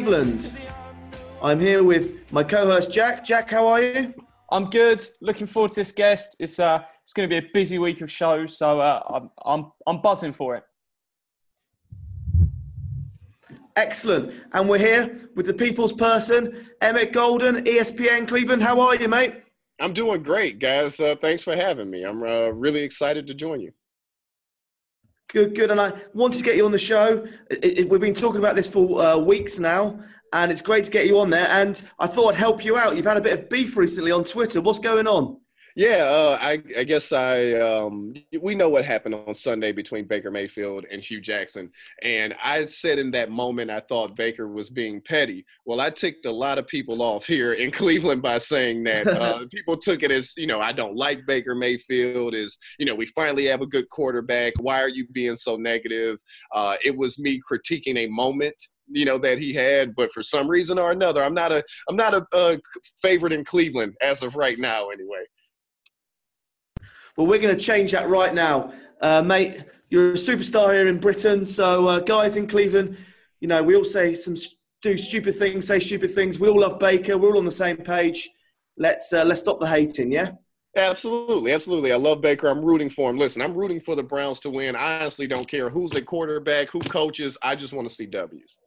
Cleveland. I'm here with my co-host Jack. Jack, how are you? I'm good. Looking forward to this guest. It's uh, it's going to be a busy week of shows, so uh, I'm I'm I'm buzzing for it. Excellent. And we're here with the people's person, Emmett Golden, ESPN Cleveland. How are you, mate? I'm doing great, guys. Uh, thanks for having me. I'm uh, really excited to join you. Good, good. And I wanted to get you on the show. It, it- we've been talking about this for uh, weeks now, and it's great to get you on there. And I thought I'd help you out. You've had a bit of beef recently on Twitter. What's going on? Yeah, uh, I, I guess I um, we know what happened on Sunday between Baker Mayfield and Hue Jackson, and I said in that moment I thought Baker was being petty. Well, I ticked a lot of people off here in Cleveland by saying that uh, people took it as you know I don't like Baker Mayfield. Is you know we finally have a good quarterback. Why are you being so negative? Uh, it was me critiquing a moment you know that he had but for some reason or another i'm not a i'm not a, a favorite in cleveland as of right now anyway Well, we're going to change that right now, uh, mate. You're a superstar here in Britain, so uh, guys in Cleveland, you know we all say some do stupid things, say stupid things. We all love Baker. We're all on the same page. Let's uh, let's stop the hating, yeah. Absolutely, absolutely. I love Baker. I'm rooting for him. Listen, I'm rooting for the Browns to win. I honestly don't care who's at quarterback, who coaches. I just want to see W's.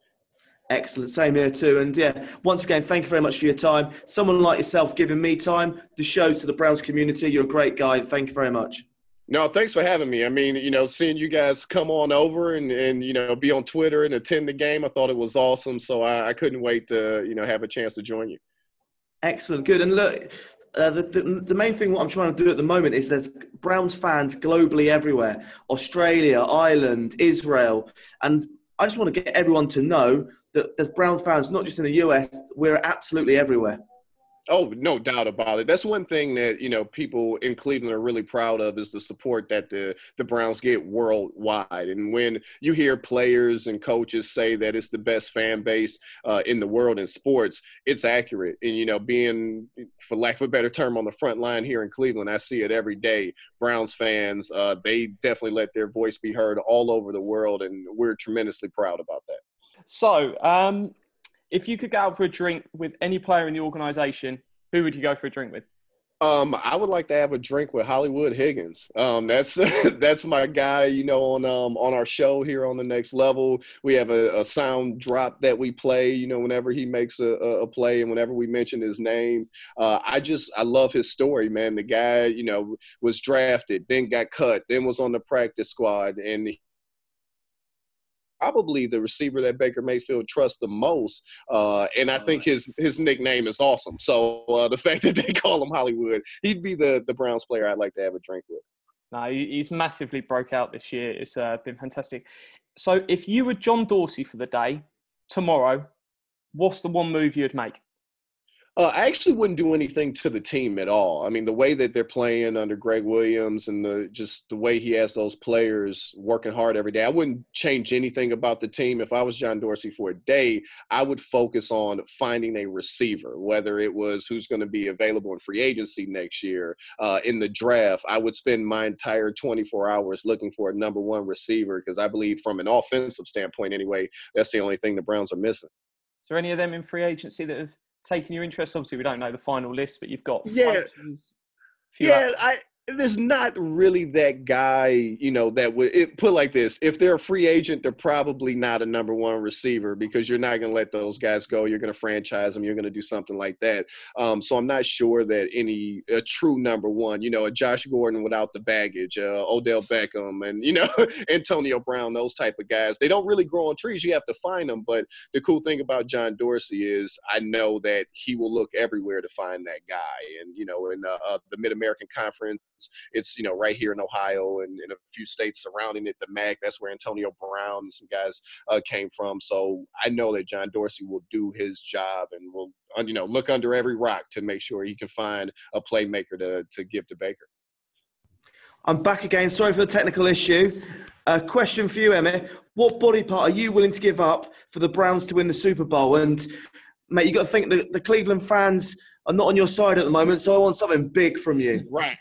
Excellent. Same here too. And yeah, once again, thank you very much for your time. Someone like yourself giving me time to show to the Browns community. You're a great guy. Thank you very much. No, thanks for having me. I mean, you know, seeing you guys come on over and, and you know, be on Twitter and attend the game, I thought it was awesome. So I, I couldn't wait to, you know, have a chance to join you. Excellent. Good. And look, uh, the, the, the main thing what I'm trying to do at the moment is there's Browns fans globally everywhere Australia, Ireland, Israel. And I just want to get everyone to know that there's Brown fans, not just in the US, we're absolutely everywhere. Oh, no doubt about it. That's one thing that you know people in Cleveland are really proud of is the support that the the Browns get worldwide. And when you hear players and coaches say that it's the best fan base uh, in the world in sports, it's accurate. And you know, being for lack of a better term on the front line here in Cleveland, I see it every day. Browns fans, uh, they definitely let their voice be heard all over the world, and we're tremendously proud about that. So, um, if you could go out for a drink with any player in the organisation, who would you go for a drink with? Um, I would like to have a drink with Hollywood Higgins. Um, that's that's my guy. You know, on um on our show here on the next level, we have a, a sound drop that we play. You know, whenever he makes a, a play and whenever we mention his name, uh, I just I love his story, man. The guy, you know, was drafted, then got cut, then was on the practice squad, and probably the receiver that Baker Mayfield trusts the most. Uh, and I think his his nickname is awesome. So uh, the fact that they call him Hollywood, he'd be the the Browns player I'd like to have a drink with. No, he's massively broke out this year. It's uh, been fantastic. So, if you were John Dorsey for the day tomorrow, what's the one move you'd make? Uh, I actually wouldn't do anything to the team at all. I mean, the way that they're playing under Gregg Williams and the just the way he has those players working hard every day, I wouldn't change anything about the team. If I was John Dorsey for a day, I would focus on finding a receiver, whether it was who's going to be available in free agency next year, uh, in the draft. I would spend my entire 24 hours looking for a number one receiver because I believe, from an offensive standpoint, anyway, that's the only thing the Browns are missing. Is there any of them in free agency that have taken your interest? Obviously, we don't know the final list, but you've got Yeah. Yeah, I there's not really that guy, you know, that would it, put like this. If they're a free agent, they're probably not a number one receiver because you're not going to let those guys go. You're going to franchise them. You're going to do something like that. Um, so I'm not sure that any a true number one, you know, a Josh Gordon without the baggage, uh, Odell Beckham, and you know Antonio Brown, those type of guys. They don't really grow on trees. You have to find them. But the cool thing about John Dorsey is I know that he will look everywhere to find that guy. And you know, in uh, uh, the Mid American Conference It's you know right here in Ohio and in a few states surrounding it. The MAC, that's where Antonio Brown and some guys uh, came from. So I know that John Dorsey will do his job and will you know look under every rock to make sure he can find a playmaker to to give to Baker. I'm back again. Sorry for the technical issue. A question for you, Emmett. What body part are you willing to give up for the Browns to win the Super Bowl? And mate, you got to think that the Cleveland fans are not on your side at the moment, so I want something big from you. Right.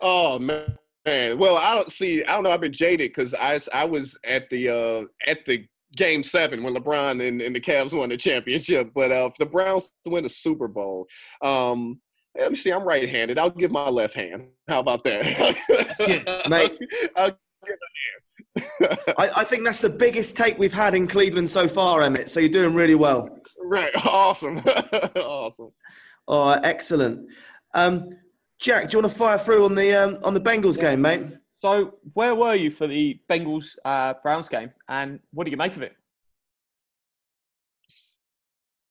Oh man. Man, well, I don't see. I don't know. I've been jaded because I I was at the uh, at the game seven when LeBron and, and the Cavs won the championship. But uh, for the Browns to win the Super Bowl, um, let me see. I'm right-handed. I'll give my left hand. How about that, mate? I'll I, I, think that's the biggest take we've had in Cleveland so far, Emmett. So you're doing really well. Right. Awesome. awesome. All right. Excellent. Um, Jack, do you want to fire through on the um, on the Bengals yeah. game, mate? So, where were you for the Bengals uh, Browns game, and what do you make of it?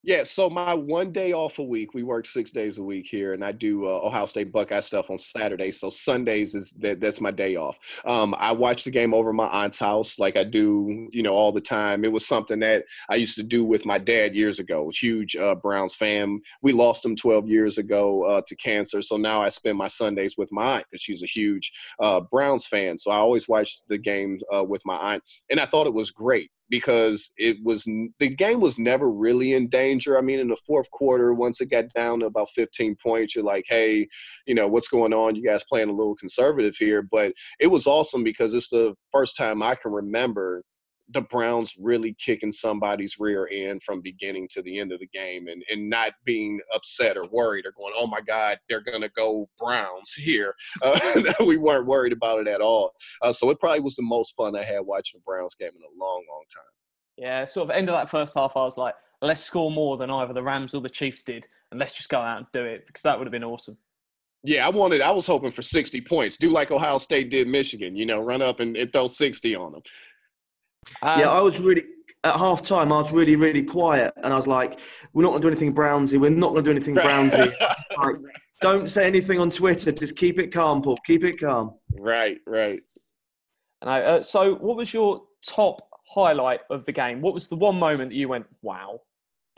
Yeah, so my one day off a week, we work six days a week here, and I do uh, Ohio State Buckeye stuff on Saturdays. So Sundays is that that's my day off. Um, I watch the game over my aunt's house, like I do, you know, all the time. It was something that I used to do with my dad years ago. Huge uh, Browns fan. We lost him 12 years ago uh, to cancer, so now I spend my Sundays with my aunt because she's a huge uh, Browns fan. So I always watch the game uh, with my aunt, and I thought it was great because it was the game was never really in danger. I mean, in the fourth quarter, once it got down to about 15 points, you're like, hey, you know, what's going on? You guys playing a little conservative here. But it was awesome because it's the first time I can remember the Browns really kicking somebody's rear end from beginning to the end of the game and, and not being upset or worried or going, oh my God, they're going to go Browns here. Uh, we weren't worried about it at all. Uh, so it probably was the most fun I had watching the Browns game in a long, long time. Yeah, sort of end of that first half, I was like, let's score more than either the Rams or the Chiefs did, and let's just go out and do it because that would have been awesome. Yeah, I wanted. I was hoping for 60 points. Do like Ohio State did Michigan. You know, run up and, and throw 60 on them. Um, yeah, I was really at half time. I was really, really quiet, and I was like, "We're not going to do anything Brownsy. We're not going to do anything Brownsy. like, don't say anything on Twitter. Just keep it calm, Paul. Keep it calm." Right, right. And I, uh, so, what was your top highlight of the game? What was the one moment that you went, "Wow"?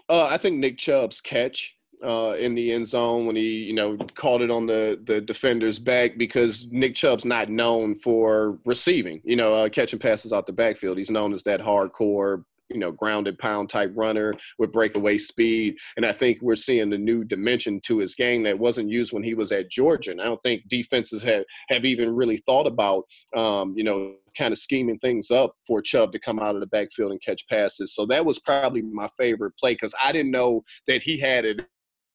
Uh, I think Nick Chubb's catch uh, in the end zone when he, you know, caught it on the the defender's back because Nick Chubb's not known for receiving, you know, uh, catching passes out the backfield. He's known as that hardcore, you know, grounded pound type runner with breakaway speed. And I think we're seeing the new dimension to his game that wasn't used when he was at Georgia. And I don't think defenses have, have even really thought about, um, you know, kind of scheming things up for Chubb to come out of the backfield and catch passes. So that was probably my favorite play because I didn't know that he had it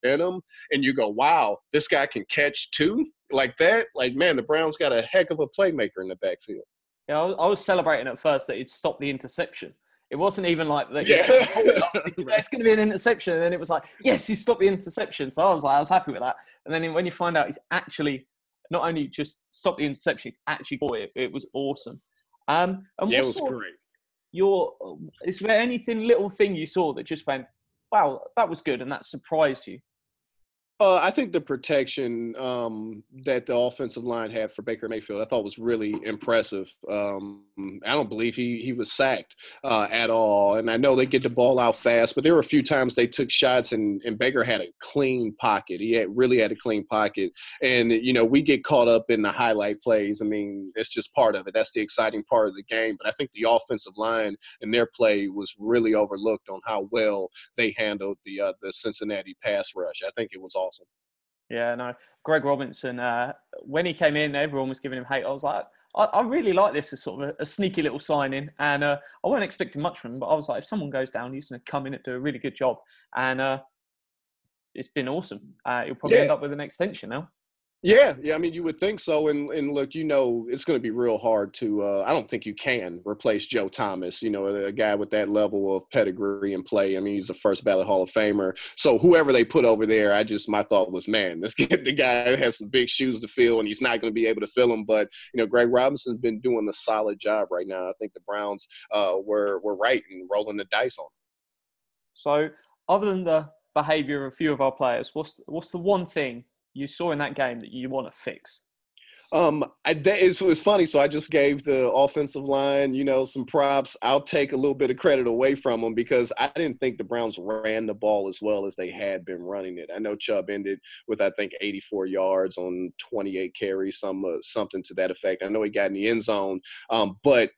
in him, and you go, wow, this guy can catch too, like that. Like, man, the Browns got a heck of a playmaker in the backfield. Yeah, I was, I was celebrating at first that he'd stopped the interception. It wasn't even like that. Yeah. it's going to be an interception, and then it was like, yes, he stopped the interception. So I was like, I was happy with that. And then when you find out he's actually not only just stopped the interception, he's actually bought it. It was awesome. Um, and yeah, it was great. Your is there anything little thing you saw that just went, wow, that was good, and that surprised you? Uh, I think the protection um, that the offensive line had for Baker Mayfield, I thought was really impressive. Um, I don't believe he he was sacked uh, at all, and I know they get the ball out fast, but there were a few times they took shots, and, and Baker had a clean pocket. He had really had a clean pocket, and you know we get caught up in the highlight plays. I mean, it's just part of it. That's the exciting part of the game. But I think the offensive line and their play was really overlooked on how well they handled the uh, the Cincinnati pass rush. I think it was all awesome. Yeah, no. Greg Robinson, uh, when he came in, everyone was giving him hate. I was like, I, I really like this as sort of a, a sneaky little signing, and uh, I wasn't expecting much from him. But I was like, if someone goes down, he's going to come in and do a really good job, and uh, it's been awesome. Uh, he'll probably yeah. end up with an extension now. Yeah, yeah. I mean, you would think so. And and look, you know, it's going to be real hard to. Uh, I don't think you can replace Joe Thomas. You know, a guy with that level of pedigree and play. I mean, he's a first ballot Hall of Famer. So whoever they put over there, I just my thought was, man, this kid, the guy has some big shoes to fill, and he's not going to be able to fill them. But you know, Greg Robinson's been doing a solid job right now. I think the Browns uh, were were right in rolling the dice on. So, other than the behaviour of a few of our players, what's what's the one thing you saw in that game that you want to fix? Um, I, that is, it was funny. So I just gave the offensive line, you know, some props. I'll take a little bit of credit away from them because I didn't think the Browns ran the ball as well as they had been running it. I know Chubb ended with I think 84 yards on 28 carries, some uh, something to that effect. I know he got in the end zone, um, but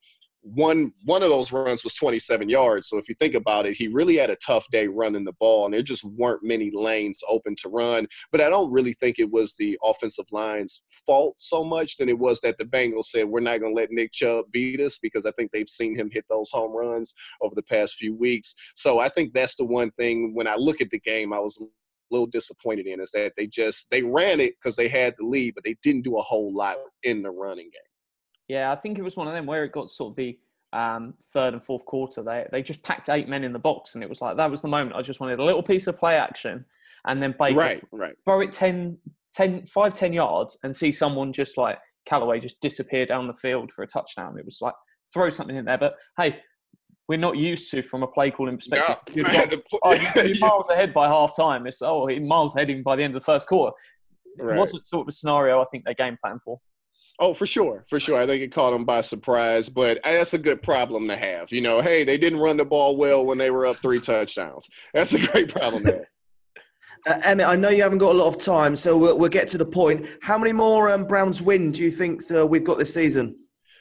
one one of those runs was 27 yards. So if you think about it, he really had a tough day running the ball, and there just weren't many lanes open to run. But I don't really think it was the offensive line's fault so much than it was that the Bengals said we're not going to let Nick Chubb beat us because I think they've seen him hit those home runs over the past few weeks. So I think that's the one thing when I look at the game, I was a little disappointed in is that they just they ran it because they had the lead, but they didn't do a whole lot in the running game. Yeah, I think it was one of them where it got sort of the um, third and fourth quarter. They they just packed eight men in the box, and it was like that was the moment. I just wanted a little piece of play action, and then Baker Right, right. throw it 10, 10, 5, 10 yards and see someone just like Callaway just disappear down the field for a touchdown. It was like throw something in there. But hey, we're not used to from a play calling perspective. No. Got- The oh, you're miles ahead by half time. It's oh, miles ahead by the end of the first quarter. It wasn't sort of a scenario I think they game plan for. Oh, for sure, for sure. I think it caught them by surprise, but that's a good problem to have. You know, hey, they didn't run the ball well when they were up three touchdowns. That's a great problem to have. Uh, Emmett, I know you haven't got a lot of time, so we'll, we'll get to the point. How many more um, Browns win do you think uh, we've got this season?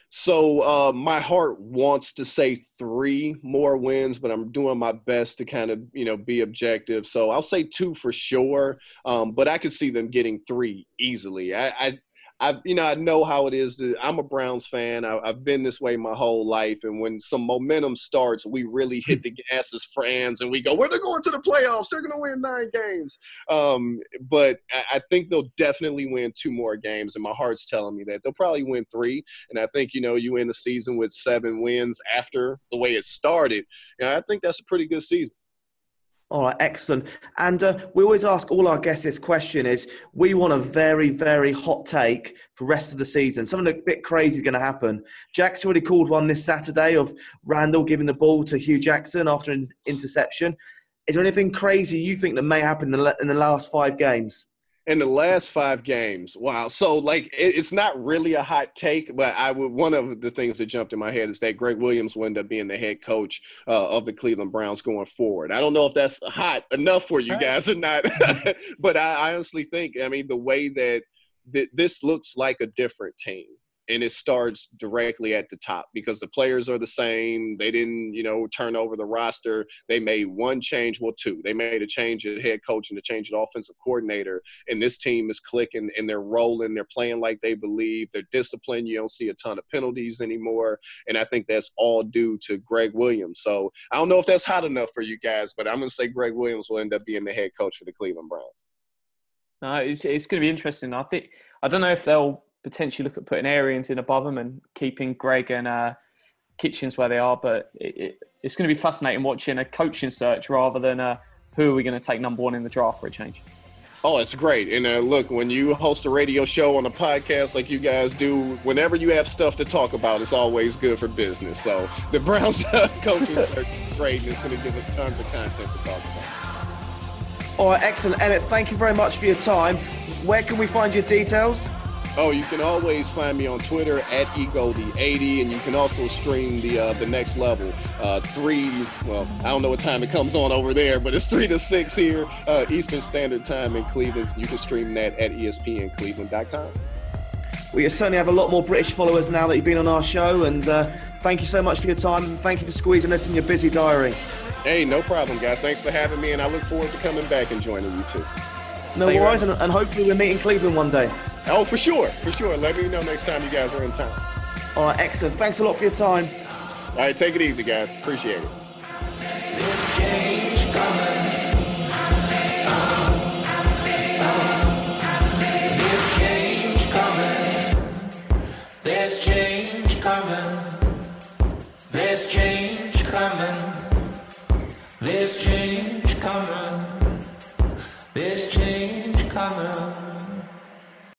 So uh, my heart wants to say three more wins, but I'm doing my best to kind of you know be objective. So I'll say two for sure, um, but I could see them getting three easily. I, I I, you know, I know how it is. To, I'm a Browns fan. I, I've been this way my whole life. And when some momentum starts, we really hit the gas as fans, and we go, "Where they're going to the playoffs? They're going to win nine games." Um, but I, I think they'll definitely win two more games, and my heart's telling me that they'll probably win three. And I think you know, you end the season with seven wins after the way it started. And I think that's a pretty good season. All right, excellent. And uh, we always ask all our guests this question: is we want a very, very hot take for rest of the season. Something a bit crazy is going to happen. Jack's already called one this Saturday of Randall giving the ball to Hue Jackson after an interception. Is there anything crazy you think that may happen in the, in the last five games? In the last five games. Wow. So like it, it's not really a hot take, but I would one of the things that jumped in my head is that Gregg Williams will end up being the head coach uh, of the Cleveland Browns going forward. I don't know if that's hot enough for you guys or not, but I, I honestly think I mean the way that th- this looks like a different team. And it starts directly at the top because the players are the same. They didn't, you know, turn over the roster. They made one change, well, two. They made a change at head coach and a change at offensive coordinator. And this team is clicking and they're rolling. They're playing like they believe. They're disciplined. You don't see a ton of penalties anymore. And I think that's all due to Gregg Williams. So I don't know if that's hot enough for you guys, but I'm going to say Gregg Williams will end up being the head coach for the Cleveland Browns. No, it's, it's going to be interesting. I think I don't know if they'll potentially look at putting Arians in above them and keeping Gregg and uh, Kitchens where they are, but it, it, it's going to be fascinating watching a coaching search rather than uh, who are we going to take number one in the draft for a change. Oh, it's great. And uh, look, when you host a radio show on a podcast like you guys do, whenever you have stuff to talk about, it's always good for business. So the Browns coaching search is great, and it's going to give us tons of content to talk about. All right, excellent. Emmett, thank you very much for your time. Where can we find your details? Oh, you can always find me on Twitter at egoldie80, and you can also stream the uh, the next level. Uh, three, well, I don't know what time it comes on over there, but it's three to six here uh, Eastern Standard Time in Cleveland. You can stream that at ESPNCleveland.com. We certainly have a lot more British followers now that you've been on our show, and uh, thank you so much for your time. and Thank you for squeezing us in your busy diary. Hey, no problem, guys. Thanks for having me, and I look forward to coming back and joining you too. No Thank worries, and, and hopefully we'll meet in Cleveland one day. Oh, for sure, for sure. Let me know next time you guys are in town. All right, excellent. Thanks a lot for your time. All right, take it easy, guys. Appreciate it.